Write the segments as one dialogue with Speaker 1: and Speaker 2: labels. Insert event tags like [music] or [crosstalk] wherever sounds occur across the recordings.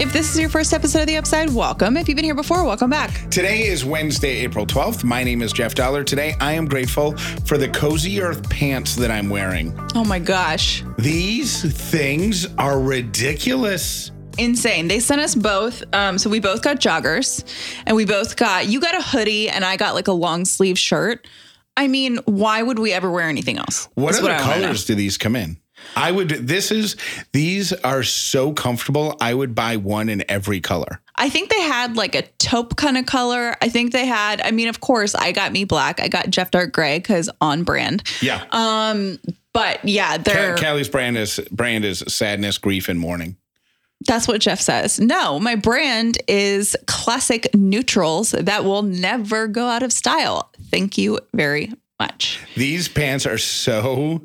Speaker 1: If this is your first episode of The Upside, welcome. If you've been here before, welcome back.
Speaker 2: Today is Wednesday, April 12th. My name is Jeff Dollar. Today, I am grateful for the Cozy Earth pants that I'm wearing.
Speaker 1: Oh my gosh.
Speaker 2: These things are ridiculous.
Speaker 1: Insane. They sent us both. Um, so we both got joggers and we both got, you got a hoodie and I got like a long sleeve shirt. I mean, why would we ever wear anything else?
Speaker 2: What
Speaker 1: That's
Speaker 2: other colors do these come in? I would, this is, these are so comfortable. I would buy one in every color.
Speaker 1: I think they had like a taupe kind of color. I think they had, I mean, of course, I got me black. I got Jeff Dark Gray because on brand.
Speaker 2: Yeah.
Speaker 1: Um, but yeah, they're
Speaker 2: Callie's brand is, brand is sadness, grief, and mourning.
Speaker 1: that's what Jeff says. No, my brand is classic neutrals that will never go out of style. Thank you very much.
Speaker 2: These pants are so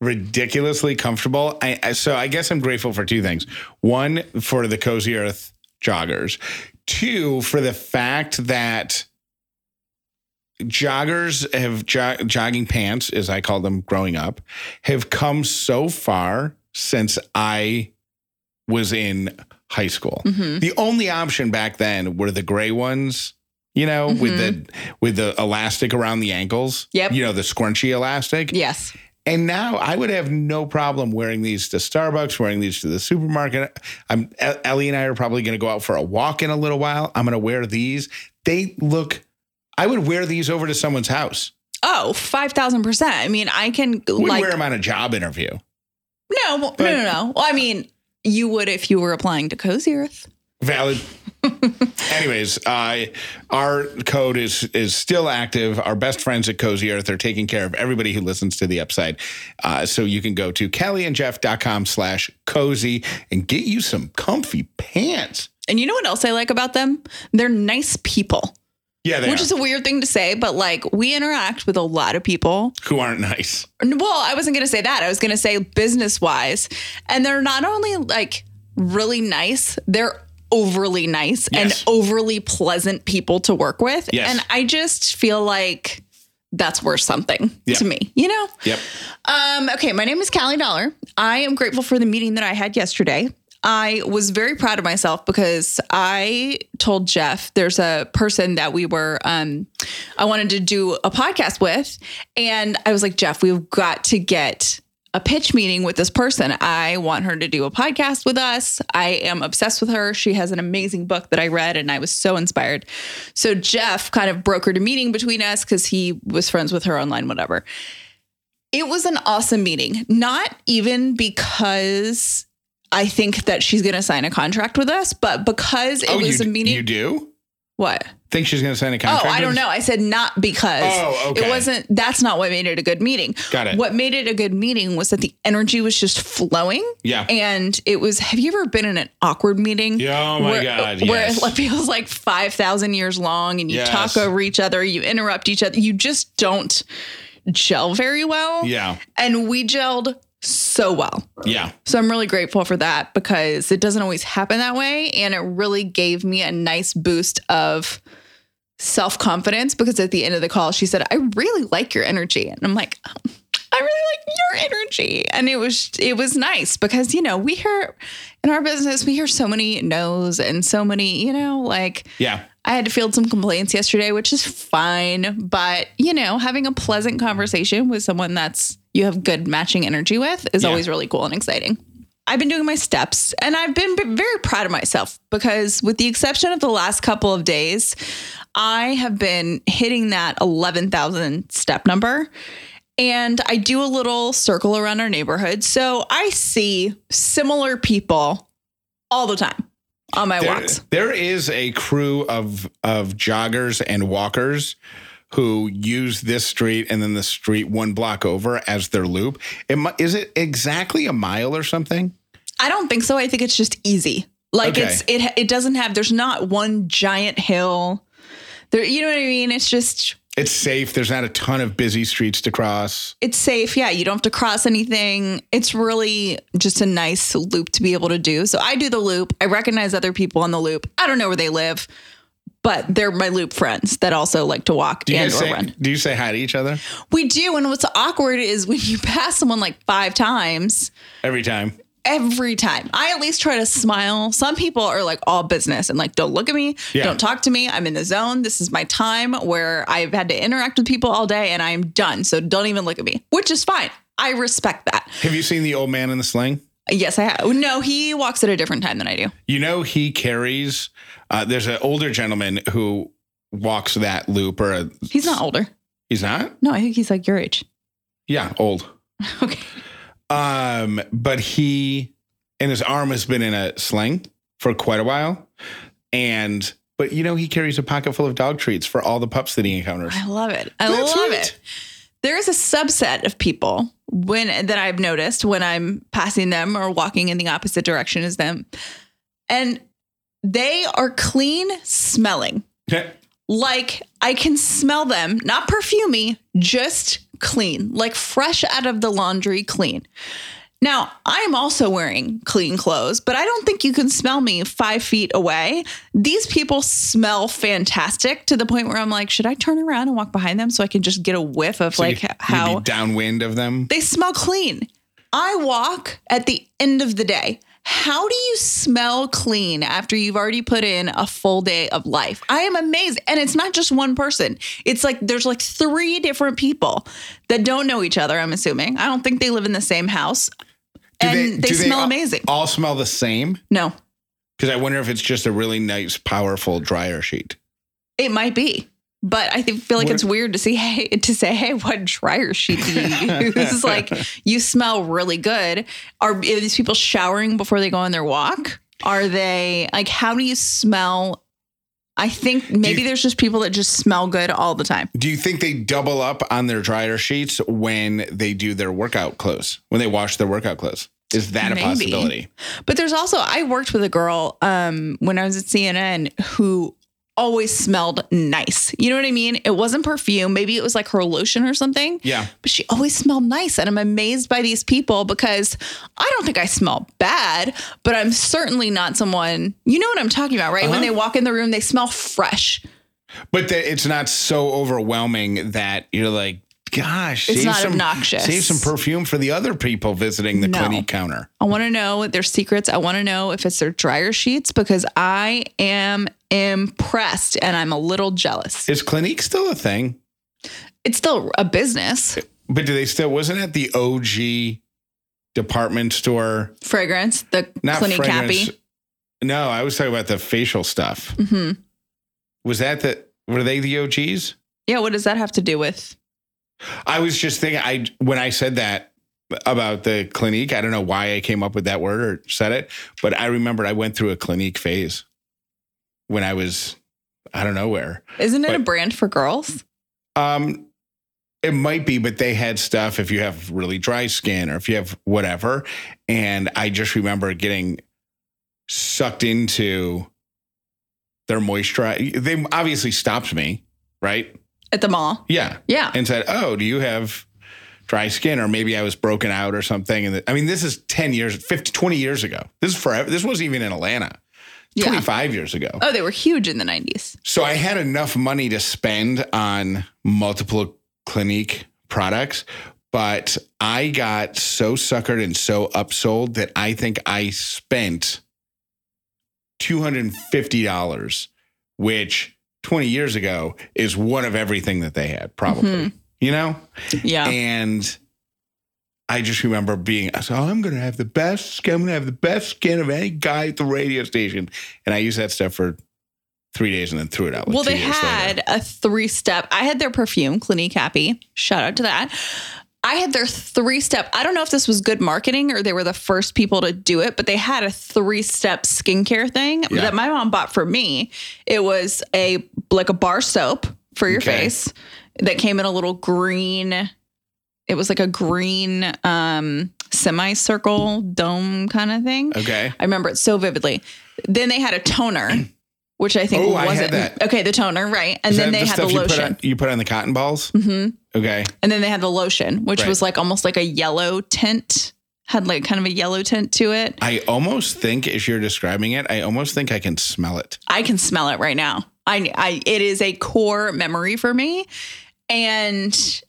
Speaker 2: ridiculously comfortable. I, I, so I guess I'm grateful for two things. One, for the Cozy Earth joggers. Two, for the fact that joggers have jo- jogging pants, as I called them growing up, have come so far since I was in high school.
Speaker 1: Mhm.
Speaker 2: The only option back then were the gray ones, you know, with the with the elastic around the ankles.
Speaker 1: Yep.
Speaker 2: You know, the scrunchy elastic.
Speaker 1: Yes.
Speaker 2: And now I would have no problem wearing these to Starbucks, wearing these to the supermarket. I'm Ellie and I are probably going to go out for a walk in a little while. I'm going to wear these. They look I would wear these over to someone's house.
Speaker 1: Oh, 5,000%. I mean, I can like,
Speaker 2: wear them on a job interview.
Speaker 1: no, no, no, no. Well, I mean, you would if you were applying to Cozy Earth.
Speaker 2: Valid. Anyways, uh, our code is is still active. Our best friends at Cozy Earth are taking care of everybody who listens to the upside. Uh, so you can go to callieandjeff.com slash cozy and get you some comfy pants.
Speaker 1: And you know what else I like about them? They're nice people,
Speaker 2: Yeah,
Speaker 1: which
Speaker 2: are.
Speaker 1: is a weird thing to say, but like we interact with a lot of people
Speaker 2: who aren't nice.
Speaker 1: Well, I wasn't going to say that. I was going to say business wise. And they're not only like really nice, they're overly nice
Speaker 2: Yes.
Speaker 1: and overly pleasant people to work with.
Speaker 2: Yes.
Speaker 1: And I just feel like that's worth something
Speaker 2: Yeah.
Speaker 1: to me, you know?
Speaker 2: Yep.
Speaker 1: Um, okay, my name is Callie Dollar. I am grateful for the meeting that I had yesterday. I was very proud of myself because I told Jeff there's a person that we were um I wanted to do a podcast with and I was like Jeff we've got to get a pitch meeting with this person. I want her to do a podcast with us. I am obsessed with her. She has an amazing book that I read and I was so inspired. So Jeff kind of brokered a meeting between us cuz he was friends with her online whatever. It was an awesome meeting. Not even because I think that she's going to sign a contract with us, but because it
Speaker 2: oh,
Speaker 1: was
Speaker 2: you,
Speaker 1: a meeting.
Speaker 2: you do?
Speaker 1: what?
Speaker 2: Think she's going to sign a contract? Oh?
Speaker 1: I don't know. I said not because.
Speaker 2: Oh, okay.
Speaker 1: It wasn't, that's not what made it a good meeting.
Speaker 2: Got it.
Speaker 1: What made it a good meeting was that the energy was just flowing.
Speaker 2: Yeah.
Speaker 1: And it was, have you ever been in an awkward meeting?
Speaker 2: Yeah, oh my
Speaker 1: where,
Speaker 2: God,
Speaker 1: Where it [laughs] feels like 5,000 years long and you
Speaker 2: Yes.
Speaker 1: talk over each other, you interrupt each other, you just don't gel very well.
Speaker 2: Yeah.
Speaker 1: And we gelled so well.
Speaker 2: Yeah.
Speaker 1: So I'm really grateful for that because it doesn't always happen that way. And it really gave me a nice boost of self confidence because at the end of the call, she said, I really like your energy. And I'm like, oh, I really like your energy. And it was it was nice because, you know, we hear in our business, we hear so many no's and so many, you know, like
Speaker 2: Yeah.
Speaker 1: I had to field some complaints yesterday, which is fine. But, you know, having a pleasant conversation with someone that's you have good matching energy with is
Speaker 2: Yeah.
Speaker 1: always really cool and exciting. I've been doing my steps and I've been very proud of myself because, with the exception of the last couple of days, I have been hitting that 11,000 step number. And I do a little circle around our neighborhood. So I see similar people all the time on my
Speaker 2: There,
Speaker 1: walks.
Speaker 2: there is a crew of of joggers and walkers who use this street and then the street one block over as their loop. Is it exactly a mile or something?
Speaker 1: I don't think so. I think it's just easy. Like
Speaker 2: Okay.
Speaker 1: it's it it doesn't have there's not one giant hill. There you know what I mean? It's just
Speaker 2: It's safe. There's not a ton of busy streets to cross.
Speaker 1: it's safe. Yeah, you don't have to cross anything. It's really just a nice loop to be able to do. So I do the loop. I recognize other people on the loop. I don't know where they live, but they're my loop friends that also like to walk
Speaker 2: Do you
Speaker 1: and or
Speaker 2: say,
Speaker 1: run.
Speaker 2: do you say hi to each other
Speaker 1: We do. And what's awkward is when you [laughs] pass someone like five times
Speaker 2: every time?
Speaker 1: every time. I at least try to smile. Some people are like all business and like, don't look at me,
Speaker 2: Yeah.
Speaker 1: don't talk to me. I'm in the zone. This is my time where I've had to interact with people all day and I'm done. So don't even look at me, which is fine. I respect that.
Speaker 2: Have you seen the old man in the sling?
Speaker 1: Yes, I have. No, he walks at a different time than I do.
Speaker 2: You know, he carries. Uh, there's an older gentleman who walks that loop, or a,
Speaker 1: He's not older.
Speaker 2: he's not.
Speaker 1: No, I think he's like your age.
Speaker 2: Yeah, old. [laughs]
Speaker 1: Okay.
Speaker 2: Um, but he and his arm has been in a sling for quite a while, and but you know he carries a pocket full of dog treats for all the pups that he encounters.
Speaker 1: I love it. I
Speaker 2: That's
Speaker 1: love
Speaker 2: right.
Speaker 1: it. There is a subset of people when that I've noticed when I'm passing them or walking in the opposite direction as them. And they are clean smelling. Like I can smell them, not perfumey, just clean, like fresh out of the laundry, clean. Now, I'm also wearing clean clothes, but I don't think you can smell me five feet away. These people smell fantastic to the point where I'm like, should I turn around and walk behind them so I can just get a whiff of
Speaker 2: So
Speaker 1: like how
Speaker 2: downwind of them.
Speaker 1: they smell clean? I walk at the end of the day. How do you smell clean after you've already put in a full day of life? I am amazed. And it's not just one person. It's like there's like three different people that don't know each other, I'm assuming. I don't think they live in the same house.
Speaker 2: Do
Speaker 1: and they,
Speaker 2: do
Speaker 1: smell
Speaker 2: all-
Speaker 1: amazing.
Speaker 2: All smell the same
Speaker 1: No,
Speaker 2: because I wonder if it's just a really nice, powerful dryer sheet.
Speaker 1: it might be. But I think, feel like
Speaker 2: What-
Speaker 1: it's weird to see, hey, to say, hey, what dryer sheet do you [laughs] use? like, you smell really good. Are, are these people showering before they go on their walk? Are they like, how do you smell? I think maybe
Speaker 2: you-
Speaker 1: there's just people that just smell good all the time.
Speaker 2: Do you think they double up on their dryer sheets when they do their workout clothes? When they wash their workout clothes? Is that
Speaker 1: Maybe.
Speaker 2: a possibility?
Speaker 1: But there's also, I worked with a girl um, when I was at CNN who always smelled nice. You know what I mean? It wasn't perfume. Maybe it was like her lotion or something.
Speaker 2: Yeah.
Speaker 1: but she always smelled nice. And I'm amazed by these people because I don't think I smell bad, but I'm certainly not someone, you know what I'm talking about, right? When
Speaker 2: Uh-huh.
Speaker 1: they walk in the room, they smell fresh.
Speaker 2: But the, it's not so overwhelming that you're like, gosh,
Speaker 1: It's
Speaker 2: save
Speaker 1: not
Speaker 2: some,
Speaker 1: obnoxious.
Speaker 2: Save some perfume for the other people visiting the
Speaker 1: No.
Speaker 2: Clinique counter.
Speaker 1: I want to know their secrets. I want to know if it's their dryer sheets because I am impressed and I'm a little jealous.
Speaker 2: Is Clinique still a thing?
Speaker 1: It's still a business.
Speaker 2: But do they still, wasn't it the OG department store?
Speaker 1: Fragrance, the
Speaker 2: Not
Speaker 1: Clinique
Speaker 2: fragrance.
Speaker 1: Happy.
Speaker 2: No, I was talking about the facial stuff.
Speaker 1: hmm
Speaker 2: Was that the, were they the OGs?
Speaker 1: Yeah, what does that have to do with?
Speaker 2: I was just thinking, I when I said that about the Clinique, I don't know why I came up with that word or said it, but I remembered I went through a Clinique phase when I was, I don't know where.
Speaker 1: Isn't it a brand for girls?
Speaker 2: Um, it might be, but they had stuff if you have really dry skin or if you have whatever. And I just remember getting sucked into their moisturizer. They obviously stopped me, right?
Speaker 1: At the mall.
Speaker 2: Yeah.
Speaker 1: Yeah.
Speaker 2: and said, "Oh, do you have dry skin?" Or maybe I was broken out or something. And the, I mean, this is ten years, 50, 20 years ago. This is forever. This wasn't even in Atlanta.
Speaker 1: Yeah.
Speaker 2: Twenty five years ago.
Speaker 1: Oh, they were huge in the 90s.
Speaker 2: So I had enough money to spend on multiple Clinique products, but I got so suckered and so upsold that I think I spent two hundred and fifty dollars, which twenty years ago is one of everything that they had, probably.
Speaker 1: Mhm.
Speaker 2: You know,
Speaker 1: Yeah.
Speaker 2: and I just remember being, I said, oh, I'm going to have the best skin. I'm going to have the best skin of any guy at the radio station. And I used that stuff for three days and then threw it out. like
Speaker 1: well, they
Speaker 2: years later.
Speaker 1: had a three step. I had their perfume, Clinique Happy. Shout out to that. I had their three step. I don't know if this was good marketing or they were the first people to do it, but they had a three step skincare thing
Speaker 2: Yeah.
Speaker 1: that my mom bought for me. It was a like a bar soap for your
Speaker 2: Okay.
Speaker 1: face that came in a little green. It was like a green um semicircle dome kind of thing.
Speaker 2: Okay.
Speaker 1: I remember it so vividly. Then they had a toner, which I think
Speaker 2: Oh, I
Speaker 1: wasn't
Speaker 2: that.
Speaker 1: okay. The toner, right? And
Speaker 2: Is
Speaker 1: then they had the
Speaker 2: stuff you put,
Speaker 1: lotion,
Speaker 2: on, you put on the cotton balls?
Speaker 1: hmm
Speaker 2: Okay.
Speaker 1: and then they had the lotion, which
Speaker 2: Right.
Speaker 1: was like almost like a yellow tint, had like kind of a yellow tint to it.
Speaker 2: I almost think, as you're describing it, I almost think I can smell it.
Speaker 1: I can smell it right now. I, I, it is a core memory for me, and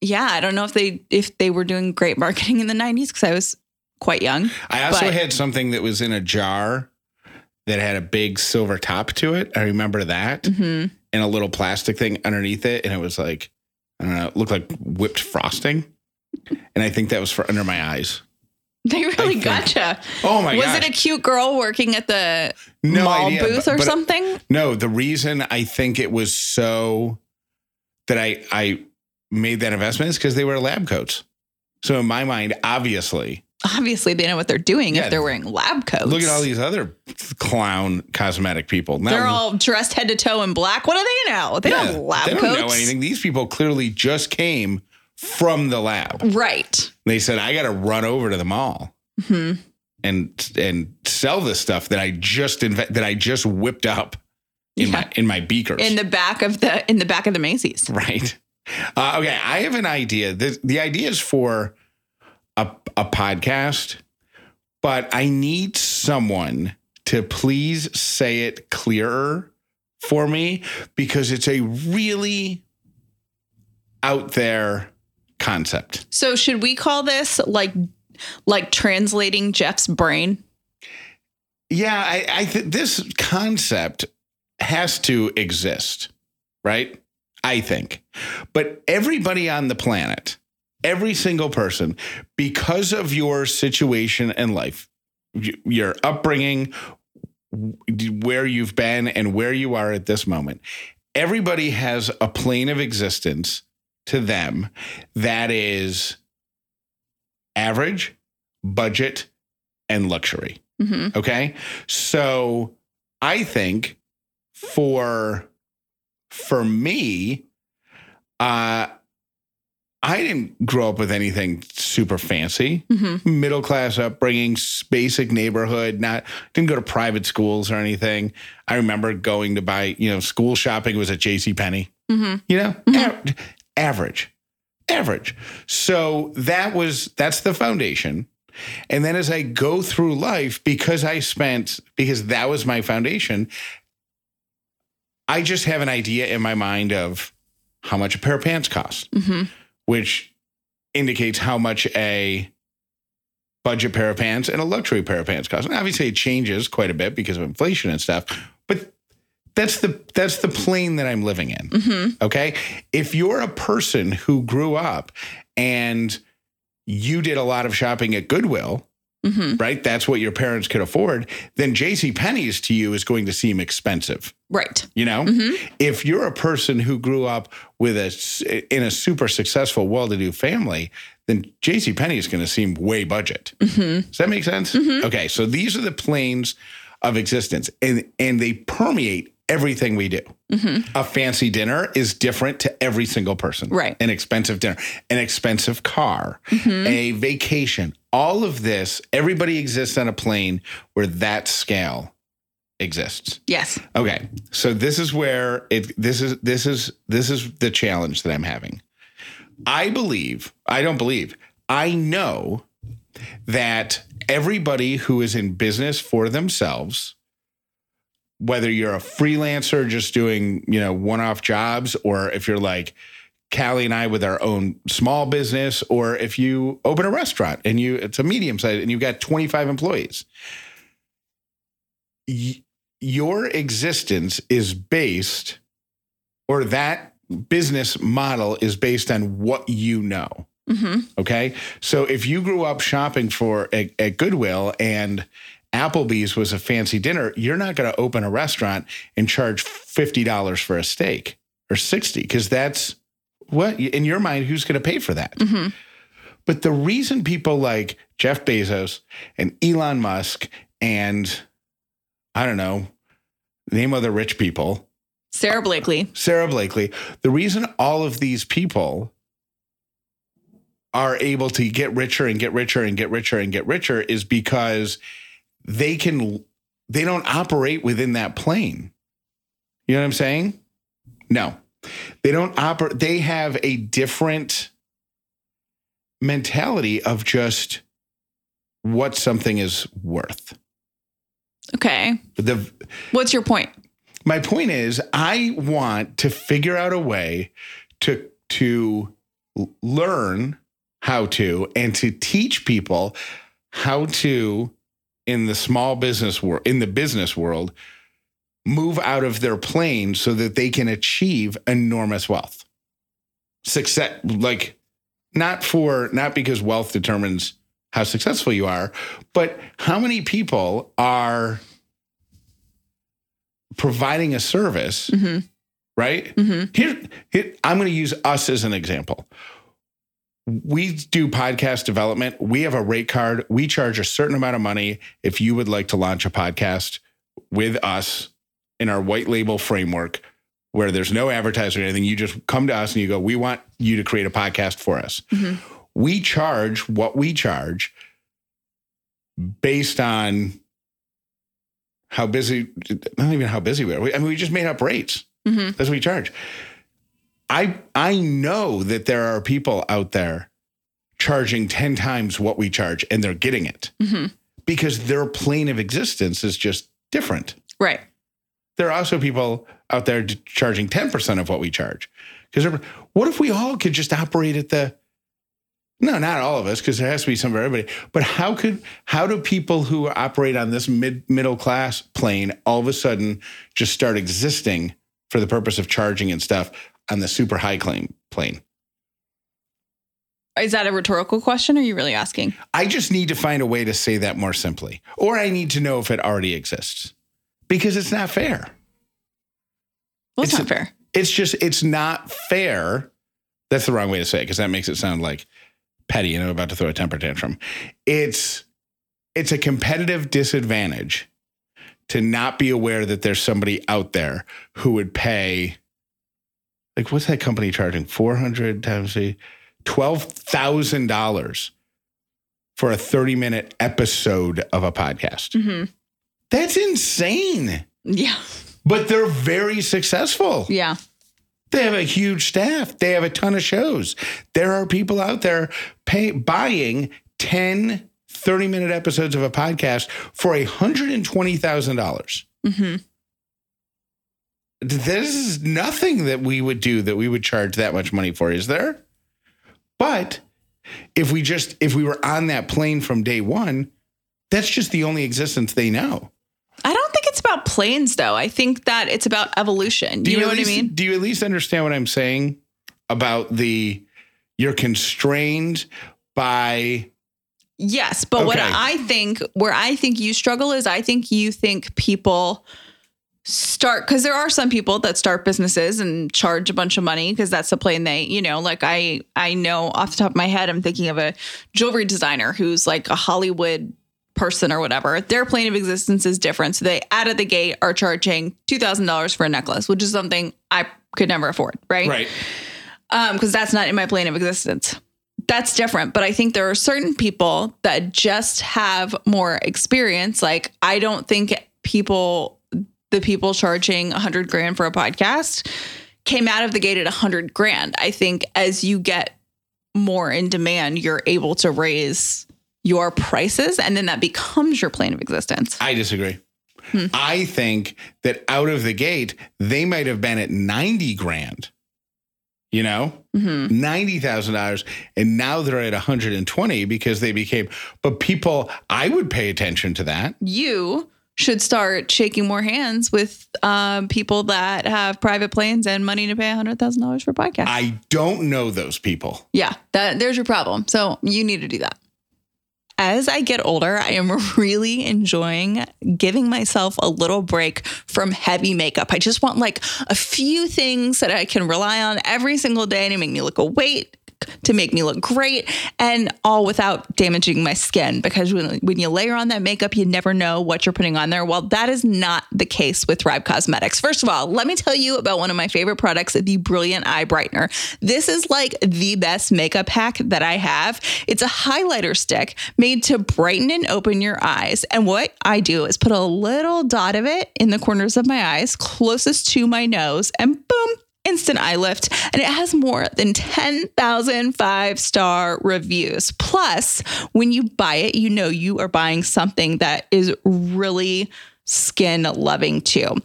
Speaker 1: yeah, I don't know if they if they were doing great marketing in the '90s because I was quite young.
Speaker 2: I also
Speaker 1: But-
Speaker 2: had something that was in a jar that had a big silver top to it. I remember that.
Speaker 1: hmm
Speaker 2: And a little plastic thing underneath it. And it was like, I don't know, it looked like whipped frosting. And I think that was for under my eyes. [laughs]
Speaker 1: They really
Speaker 2: think-
Speaker 1: gotcha.
Speaker 2: Oh my god.
Speaker 1: Was
Speaker 2: gosh.
Speaker 1: it a cute girl working at the
Speaker 2: No
Speaker 1: mall
Speaker 2: idea,
Speaker 1: booth
Speaker 2: but-
Speaker 1: or
Speaker 2: but-
Speaker 1: something?
Speaker 2: No, the reason I think it was so that I I made that investment is because they were lab coats. So in my mind, obviously,
Speaker 1: Obviously, they know what they're doing
Speaker 2: Yeah.
Speaker 1: if they're wearing lab coats.
Speaker 2: look at all these other clown cosmetic people. Now,
Speaker 1: They're all dressed head to toe in black. What do they know? They don't have lab
Speaker 2: they don't
Speaker 1: coats.
Speaker 2: know anything. These people clearly just came from the lab.
Speaker 1: Right.
Speaker 2: They said, "I got to run over to the mall
Speaker 1: hmm
Speaker 2: and and sell this stuff that I just inve- that I just whipped up in
Speaker 1: Yeah.
Speaker 2: my in my beakers."
Speaker 1: In the back of the in the back of the Macy's.
Speaker 2: Right. Uh, okay, I have an idea. The, the idea is for a, a podcast, but I need someone to please say it clearer for me because it's a really out there concept.
Speaker 1: So should we call this like like translating Jeff's brain?
Speaker 2: Yeah, I, I th- this concept has to exist, right? I think. But everybody on the planet, every single person, because of your situation and life, your upbringing, where you've been and where you are at this moment, everybody has a plane of existence to them that is average, budget, and luxury.
Speaker 1: hmm
Speaker 2: Okay. So I think for for me, uh I didn't grow up with anything super fancy.
Speaker 1: hmm
Speaker 2: Middle class upbringing, basic neighborhood, not didn't go to private schools or anything. I remember going to buy, you know, school shopping was at JC Penney.
Speaker 1: Hmm
Speaker 2: you know? A- average. Average. So that was that's the foundation. And then as i go through life because i spent because that was my foundation i just have an idea in my mind of how much a pair of pants costs
Speaker 1: hmm
Speaker 2: which indicates how much a budget pair of pants and a luxury pair of pants cost. And obviously it changes quite a bit because of inflation and stuff, but that's the that's the plane that I'm living in.
Speaker 1: hmm
Speaker 2: Okay? If you're a person who grew up and you did a lot of shopping at Goodwill,
Speaker 1: hmm
Speaker 2: right? That's what your parents could afford, then JC Penney's to you is going to seem expensive.
Speaker 1: Right.
Speaker 2: You know,
Speaker 1: hmm
Speaker 2: if you're a person who grew up with a in a super successful, well-to-do family, then J.C. Penney is going to seem way budget.
Speaker 1: hmm
Speaker 2: Does that make sense?
Speaker 1: Mhm.
Speaker 2: Okay, so these are the planes of existence, and and they permeate everything we do.
Speaker 1: hmm
Speaker 2: A fancy dinner is different to every single person.
Speaker 1: Right.
Speaker 2: An expensive dinner, an expensive car,
Speaker 1: hmm
Speaker 2: a vacation. All of this, everybody exists on a plane where that scale exists.
Speaker 1: Yes.
Speaker 2: Okay. So this is where it this is this is this is the challenge that I'm having. I believe, I don't believe, I know that everybody who is in business for themselves whether you're a freelancer just doing, you know, one-off jobs or if you're like Callie and I with our own small business or if you open a restaurant and you it's a medium size and you've got 25 employees. Y- your existence is based or that business model is based on what you know.
Speaker 1: Hmm
Speaker 2: okay? So if you grew up shopping for at, at goodwill and applebee's was a fancy dinner you're not going to open a restaurant and charge $50 for a steak or 60 because that's what in your mind who's going to pay for that?
Speaker 1: Hmm
Speaker 2: but the reason people like Jeff Bezos and Elon Musk and I don't know, name other rich people,
Speaker 1: Sara Blakely.
Speaker 2: Sara Blakely, the reason all of these people are able to get richer and get richer and get richer and get richer is because they can they don't operate within that plane. You know what I'm saying? No. They don't operate they have a different mentality of just what something is worth.
Speaker 1: Okay.
Speaker 2: The
Speaker 1: What's your point?
Speaker 2: my point is I want to figure out a way to to learn how to and to teach people how to in the small business world in the business world move out of their plane so that they can achieve enormous wealth success like not for not because wealth determines how successful you are but how many people are providing a service
Speaker 1: Mhm.
Speaker 2: right
Speaker 1: Mhm.
Speaker 2: here, here i'm going to use us as an example we do podcast development. We have a rate card. We charge a certain amount of money if you would like to launch a podcast with us in our white label framework where there's no advertising or anything. You just come to us and you go, We want you to create a podcast for us.
Speaker 1: Mhm.
Speaker 2: We charge what we charge based on how busy, not even how busy we are. We- I mean, we just made up rates.
Speaker 1: Mhm.
Speaker 2: That's what we charge. I I know that there are people out there charging 10 times what we charge and they're getting it
Speaker 1: Mhm.
Speaker 2: because their plane of existence is just different.
Speaker 1: Right.
Speaker 2: There are also people out there charging 10% of what we charge. Because what if we all could just operate at the no, not all of us, because there has to be some for everybody. But how could how do people who operate on this mid middle class plane all of a sudden just start existing for the purpose of charging and stuff on the super high claim plane?
Speaker 1: Is that a rhetorical question? Or are you really asking?
Speaker 2: I just need to find a way to say that more simply, or I need to know if it already exists, because it's not fair.
Speaker 1: Well, it's,
Speaker 2: It's
Speaker 1: not fair.
Speaker 2: it's just it's not fair. That's the wrong way to say it because that makes it sound like petty and I'm about to throw a temper tantrum. It's it's a competitive disadvantage to not be aware that there's somebody out there who would pay like what's that company charging 400 times the $12,000 for a 30 minute episode of a podcast.
Speaker 1: Mm-hmm.
Speaker 2: That's insane.
Speaker 1: Yeah.
Speaker 2: But they're very successful.
Speaker 1: Yeah.
Speaker 2: They have a huge staff. They have a ton of shows. There are people out there pay, buying 10, 30 minute episodes of a podcast for $120,000.
Speaker 1: hmm
Speaker 2: This is nothing that we would do that we would charge that much money for, is there? But if we just, if we were on that plane from day one, that's just the only existence they know.
Speaker 1: I don't think it's about planes, though. I think that it's about evolution.
Speaker 2: Do
Speaker 1: you, know
Speaker 2: at
Speaker 1: what
Speaker 2: least,
Speaker 1: I mean?
Speaker 2: Do you at least understand what I'm saying about the, you're constrained by
Speaker 1: Yes, but what I think, where I think you struggle is, I think you think people start because there are some people that start businesses and charge a bunch of money because that's the plane they, you know, like I, I know off the top of my head, I'm thinking of a jewelry designer who's like a Hollywood person or whatever. Their plane of existence is different, so they out of the gate are charging two thousand dollars for a necklace, which is something I could never afford, right?
Speaker 2: right.
Speaker 1: um because that's not in my plane of existence that's different but i think there are certain people that just have more experience like i don't think people the people charging 100 grand for a podcast came out of the gate at 100 grand i think as you get more in demand you're able to raise your prices and then that becomes your plane of existence
Speaker 2: I disagree.
Speaker 1: Hmm.
Speaker 2: I think that out of the gate, they might have been at 90 grand, you know,
Speaker 1: hmm
Speaker 2: $90,000. And now they're at 120 because they became, but people, I would pay attention to that.
Speaker 1: you should start shaking more hands with um, people that have private planes and money to pay $100,000 for podcasts.
Speaker 2: I don't know those people.
Speaker 1: yeah, that there's your problem. So you need to do that. As I get older, I am really enjoying giving myself a little break from heavy makeup. I just want like a few things that I can rely on every single day to make me look awake, to make me look great, and all without damaging my skin. Because when, when you layer on that makeup, you never know what you're putting on there. Well, that is not the case with Thrive Causemetics. First of all, let me tell you about one of my favorite products, the Brilliant Eye Brightener. This is like the best makeup hack that I have. It's a highlighter stick made to brighten and open your eyes. And what I do is put a little dot of it in the corners of my eyes, closest to my nose, and boom, instant eye lift. And it has more than 10,000 five star reviews. Plus, when you buy it, you know you are buying something that is really skin loving too.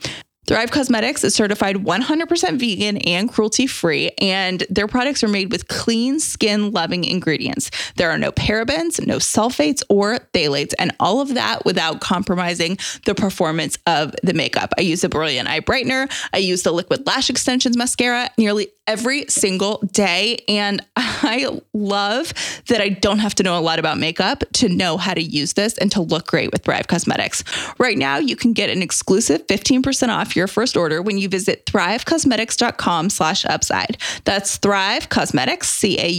Speaker 1: Thrive Causemetics is certified 100% vegan and cruelty free, and their products are made with clean, skin loving ingredients. There are no parabens, no sulfates, or phthalates, and all of that without compromising the performance of the makeup. I use the brilliant eye brightener, I use the liquid lash extensions mascara nearly every single day, and [laughs] I love that I don't have to know a lot about makeup to know how to use this and to look great with Thrive Causemetics. Right now, you can get an exclusive 15% off your first order when you visit thrivecausemetics.com slash upside. That's Thrive Causemetics, C-A-U-S-E-M-E-T-I-C-S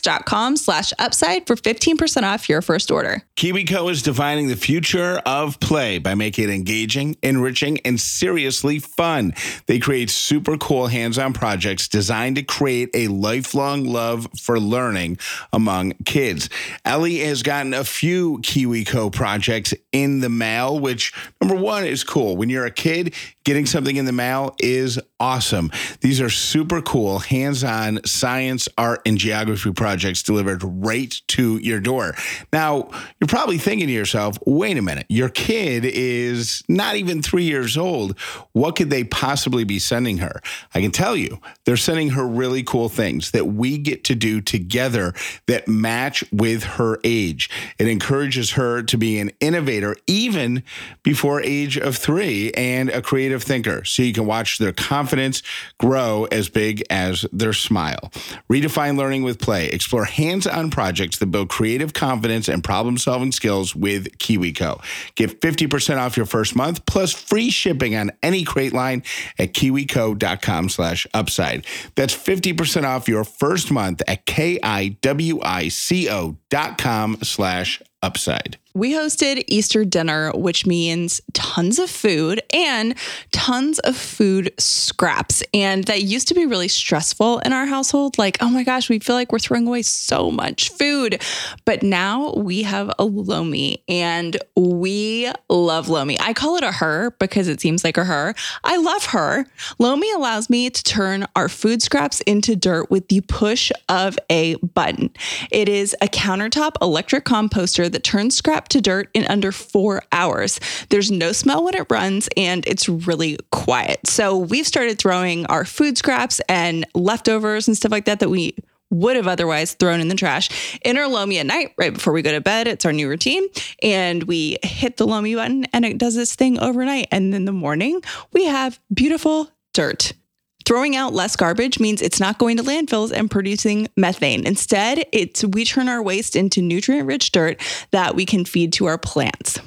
Speaker 1: dot com slash upside for 15% off your first order.
Speaker 2: KiwiCo is defining the future of play by making it engaging, enriching, and seriously fun. They create super cool hands-on projects designed to create a lifelong love for learning among kids. Ellie has gotten a few KiwiCo projects in the mail, which number one is cool. When you're a kid, getting something in the mail is awesome. These are super cool hands-on science, art, and geography projects delivered right to your door. Now, you're probably thinking to yourself, wait a minute, your kid is not even three years old. What could they possibly be sending her? I can tell you, they're sending her really cool things that we get to do together that match with her age. It encourages her to be an innovator even before age of three and a creative thinker so you can watch their confidence grow as big as their smile. Redefine learning with play. Explore hands-on projects that build creative confidence and problem-solving skills with KiwiCo. Get 50% off your first month plus free shipping on any crate line at kiwico.com slash upside. That's 50% off your first month at K-I-W-I-C-O dot com slash upside.
Speaker 1: We hosted Easter dinner, which means tons of food and tons of food scraps. And that used to be really stressful in our household. Like, oh my gosh, we feel like we're throwing away so much food. But now we have a Lomi and we love Lomi. I call it a her because it seems like a her. I love her. Lomi allows me to turn our food scraps into dirt with the push of a button. It is a countertop electric composter that turns scrap to dirt in under four hours. There's no smell when it runs and it's really quiet. So we've started throwing our food scraps and leftovers and stuff like that that we would have otherwise thrown in the trash in our Lomi at night right before we go to bed. It's our new routine. And we hit the Lomi button and it does this thing overnight. And in the morning, we have beautiful dirt. Throwing out less garbage means it's not going to landfills and producing methane. Instead, it's we turn our waste into nutrient-rich dirt that we can feed to our plants.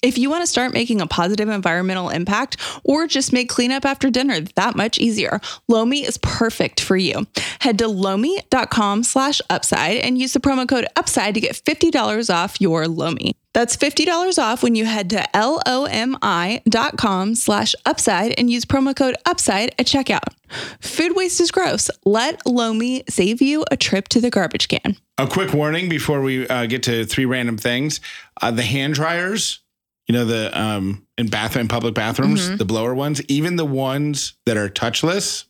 Speaker 1: If you want to start making a positive environmental impact or just make cleanup after dinner that much easier, Lomi is perfect for you. Head to lomi.com slash upside and use the promo code upside to get $50 off your Lomi. That's $50 off when you head to L-O-M-I.com slash upside and use promo code upside at checkout. Food waste is gross. Let Lomi save you a trip to the garbage can.
Speaker 2: A quick warning before we uh, get to three random things. Uh, the hand dryers, you know, the um, in bathroom, public bathrooms, the blower ones, even the ones that are touchless,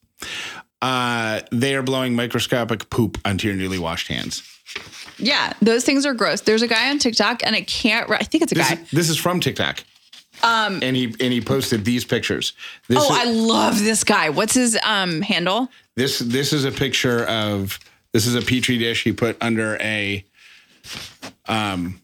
Speaker 2: uh, they are blowing microscopic poop onto your newly washed hands.
Speaker 1: Yeah, those things are gross. There's a guy on TikTok, and I can't. I think it's a
Speaker 2: This,
Speaker 1: guy.
Speaker 2: is, this is from TikTok. Um, and he and he posted these pictures. This
Speaker 1: Oh,
Speaker 2: is,
Speaker 1: I love this guy. What's his um handle?
Speaker 2: This this is a picture of this is a petri dish he put under a um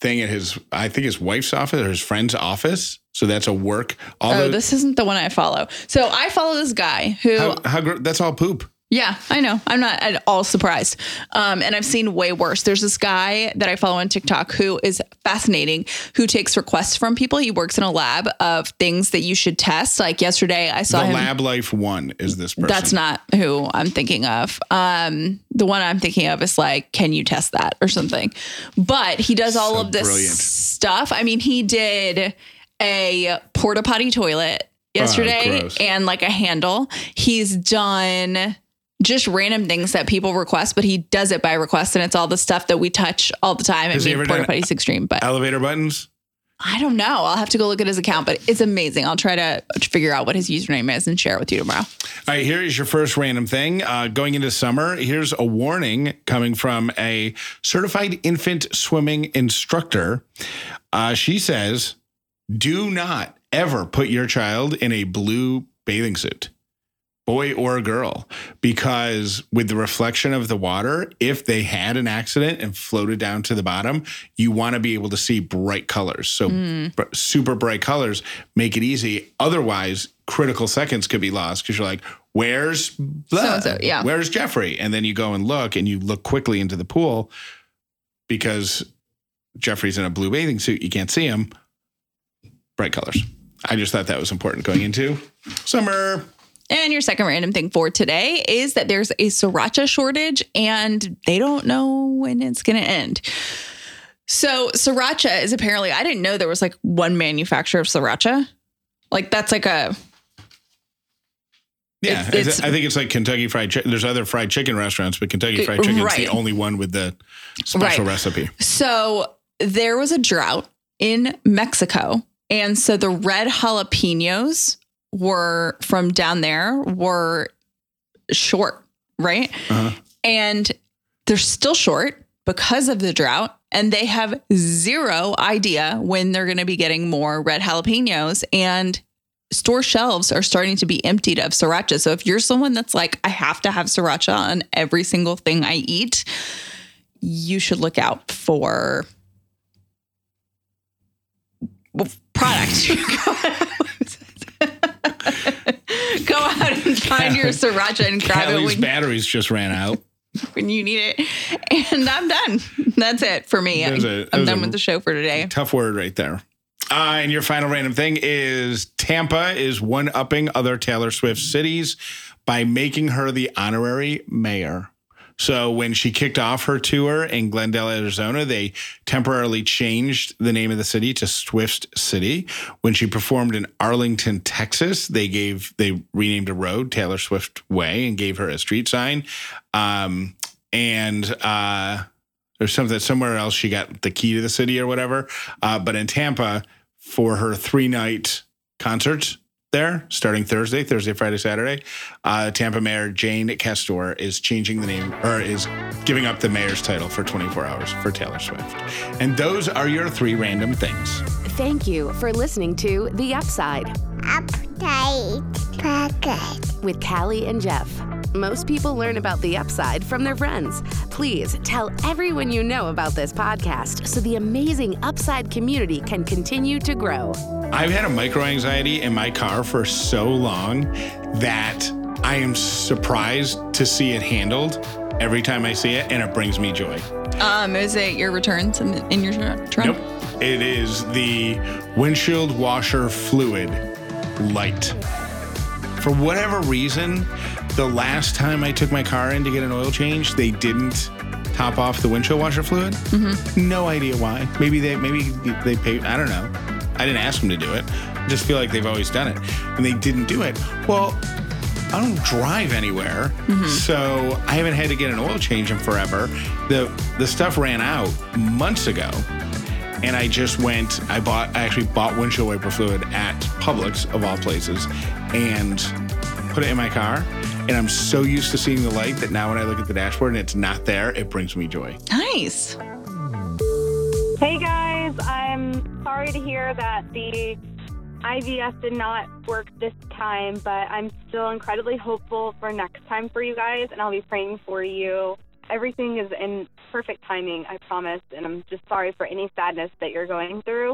Speaker 2: thing at his I think his wife's office or his friend's office. So that's a work. All
Speaker 1: Oh, this isn't the one I follow. So I follow this guy who,
Speaker 2: how, how that's all poop.
Speaker 1: Yeah, I know. I'm not at all surprised. Um, and I've seen way worse. There's this guy that I follow on TikTok who is fascinating, who takes requests from people. He works in a lab of things that you should test. Like yesterday, I saw
Speaker 2: The
Speaker 1: him.
Speaker 2: Lab Life One is this person.
Speaker 1: That's not who I'm thinking of. Um, the one I'm thinking of is like, can you test that or something? But he does all
Speaker 2: So
Speaker 1: of this
Speaker 2: brilliant.
Speaker 1: stuff. I mean, he did a porta potty toilet yesterday
Speaker 2: Oh,
Speaker 1: and like a handle. He's done just random things that people request, but he does it by request, and it's all the stuff that we touch all the time.
Speaker 2: Has
Speaker 1: I mean, porta potty's extreme, but
Speaker 2: elevator buttons.
Speaker 1: I don't know. I'll have to go look at his account, but it's amazing. I'll try to figure out what his username is and share it with you tomorrow.
Speaker 2: All right, here is your first random thing. Uh, going into summer, here's a warning coming from a certified infant swimming instructor. Uh, she says, do not ever put your child in a blue bathing suit, boy or girl, because with the reflection of the water, if they had an accident and floated down to the bottom, you want to be able to see bright colors. So, hmm. br- super bright colors make it easy. Otherwise, critical seconds could be lost because you're like, where's?
Speaker 1: So-and-so, yeah.
Speaker 2: where's Jeffrey? And then you go and look and you look quickly into the pool because Jeffrey's in a blue bathing suit. You can't see him. Bright colors. I just thought that was important going into summer.
Speaker 1: And your second random thing for today is that there's a sriracha shortage and they don't know when it's going to end. So, sriracha is apparently, I didn't know there was like one manufacturer of sriracha. Like, that's like a,
Speaker 2: Yeah,
Speaker 1: It's-
Speaker 2: I
Speaker 1: it's-
Speaker 2: I think it's like Kentucky Fried Chicken. There's other fried chicken restaurants, but Kentucky Fried Chicken is
Speaker 1: Right.
Speaker 2: the only one with the special
Speaker 1: Right.
Speaker 2: recipe.
Speaker 1: so there was a drought in Mexico. And so the red jalapenos were from down there were short, right?
Speaker 2: Uh-huh.
Speaker 1: and they're still short because of the drought and they have zero idea when they're going to be getting more red jalapenos and store shelves are starting to be emptied of sriracha so if you're someone that's like i have to have sriracha on every single thing i eat you should look out for well, product [laughs] [laughs] [laughs] go out and find your sriracha and grab it when
Speaker 2: batteries just ran out. [laughs]
Speaker 1: when you need it. And I'm done. That's it for me.
Speaker 2: A-
Speaker 1: I'm done
Speaker 2: a-
Speaker 1: with the show for today.
Speaker 2: Tough word right there. Uh, and your final random thing is Tampa is one upping other Taylor Swift cities by making her the honorary mayor. So when she kicked off her tour in Glendale, Arizona, they temporarily changed the name of the city to Swift City. When she performed in Arlington, Texas, they gave they renamed a road Taylor Swift Way and gave her a street sign. Um, and uh, there's something somewhere else she got the key to the city or whatever. Uh, but in Tampa for her three night concert there, starting Thursday, Thursday, Friday, Saturday, uh, Tampa Mayor Jane Castor is changing the name or is giving up the mayor's title for 24 hours for Taylor Swift. And those are your three random things.
Speaker 3: Thank you for listening to The Upside
Speaker 4: Update Pocket.
Speaker 3: with Callie and Jeff. Most people learn about the upside from their friends. Please tell everyone you know about this podcast so the amazing upside community can continue to grow.
Speaker 2: I've had a micro anxiety in my car for so long that I am surprised to see it handled every time I see it, and it brings me joy.
Speaker 1: Um, is it your returns in, in your tr- trunk?
Speaker 2: Nope. It is the windshield washer fluid light. For whatever reason, the last time I took my car in to get an oil change, they didn't top off the windshield washer fluid. Mm-hmm. No idea why. Maybe they maybe they pay. I don't know. I didn't ask them to do it. I just feel like they've always done it, and they didn't do it. Well, I don't drive anywhere, mm-hmm. so I haven't had to get an oil change in forever. the The stuff ran out months ago, and I just went. I bought. I actually bought windshield wiper fluid at Publix of all places, and put it in my car. And I'm so used to seeing the light that now when I look at the dashboard and it's not there, it brings me joy.
Speaker 1: Nice.
Speaker 5: Hey guys, I'm sorry to hear that the IVF did not work this time, but I'm still incredibly hopeful for next time for you guys, and I'll be praying for you. Everything is in perfect timing, I promise, and I'm just sorry for any sadness that you're going through.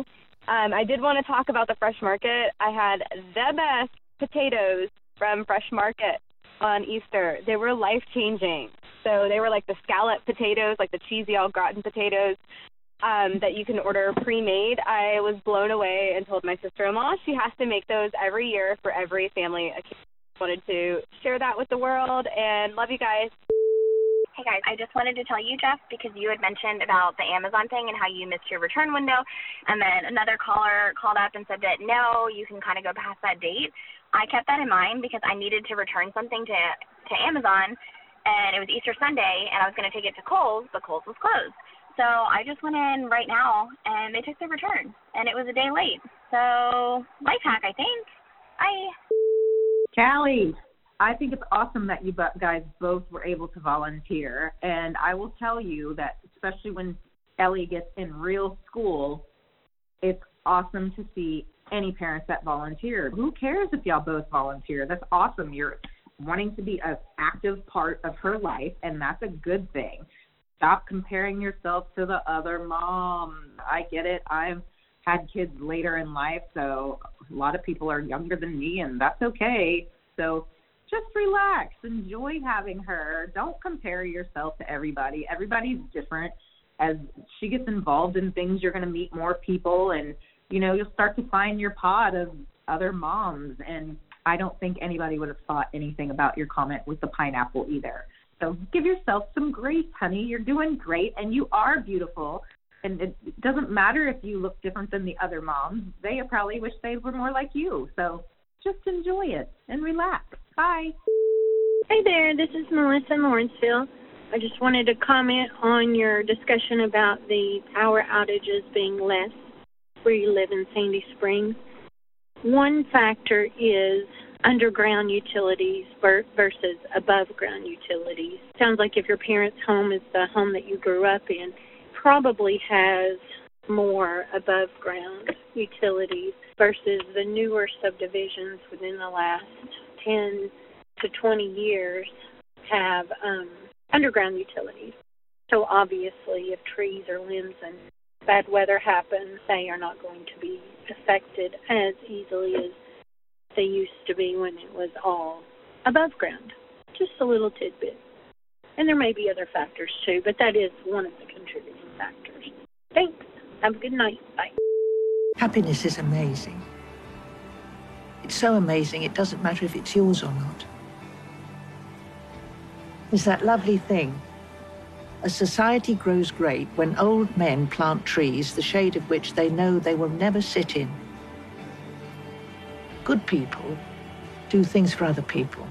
Speaker 5: Um, I did want to talk about the fresh market. I had the best potatoes from Fresh Market on Easter. They were life changing. So they were like the scallop potatoes, like the cheesy au gratin potatoes um, that you can order pre-made. I was blown away and told my sister-in-law she has to make those every year for every family. I wanted to share that with the world and love you guys.
Speaker 6: Hey guys, I just wanted to tell you, Jeff, because you had mentioned about the Amazon thing and how you missed your return window, and then another caller called up and said that no, you can kind of go past that date. I kept that in mind because I needed to return something to to Amazon, and it was Easter Sunday, and I was going to take it to Kohl's, but Kohl's was closed. So I just went in right now, and they took the return, and it was a day late. So life hack, I think. Bye.
Speaker 7: Callie, I think it's awesome that you guys both were able to volunteer. And I will tell you that, especially when Ellie gets in real school, it's awesome to see any parents that volunteer. Who cares if y'all both volunteer? That's awesome. You're wanting to be an active part of her life, and that's a good thing. Stop comparing yourself to the other mom. I get it. I've had kids later in life, so a lot of people are younger than me, and that's okay. So just relax, enjoy having her. Don't compare yourself to everybody. Everybody's different. As she gets involved in things, you're going to meet more people, and you know you'll start to find your pod of other moms. And I don't think anybody would have thought anything about your comment with the pineapple either. So give yourself some grace, honey. You're doing great, and you are beautiful. And it doesn't matter if you look different than the other moms. They probably wish they were more like you. So just enjoy it and relax. Bye.
Speaker 8: Hey there, this is Melissa Lawrenceville. I just wanted to comment on your discussion about the power outages being less where you live in Sandy Springs. One factor is underground utilities versus above ground utilities. Sounds like if your parents' home is the home that you grew up in, probably has more above ground utilities versus the newer subdivisions within the last 10 to 20 years have um, underground utilities. So obviously, if trees or limbs and bad weather happens, they are not going to be affected as easily as they used to be when it was all above ground. Just a little tidbit. And there may be other factors too, but that is one of the contributing factors. Thanks. Have a good night. Bye.
Speaker 9: Happiness is amazing. It's so amazing, it doesn't matter if it's yours or not. It's that lovely thing. A society grows great when old men plant trees, the shade of which they know they will never sit in. Good people do things for other people.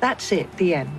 Speaker 9: That's it, the end.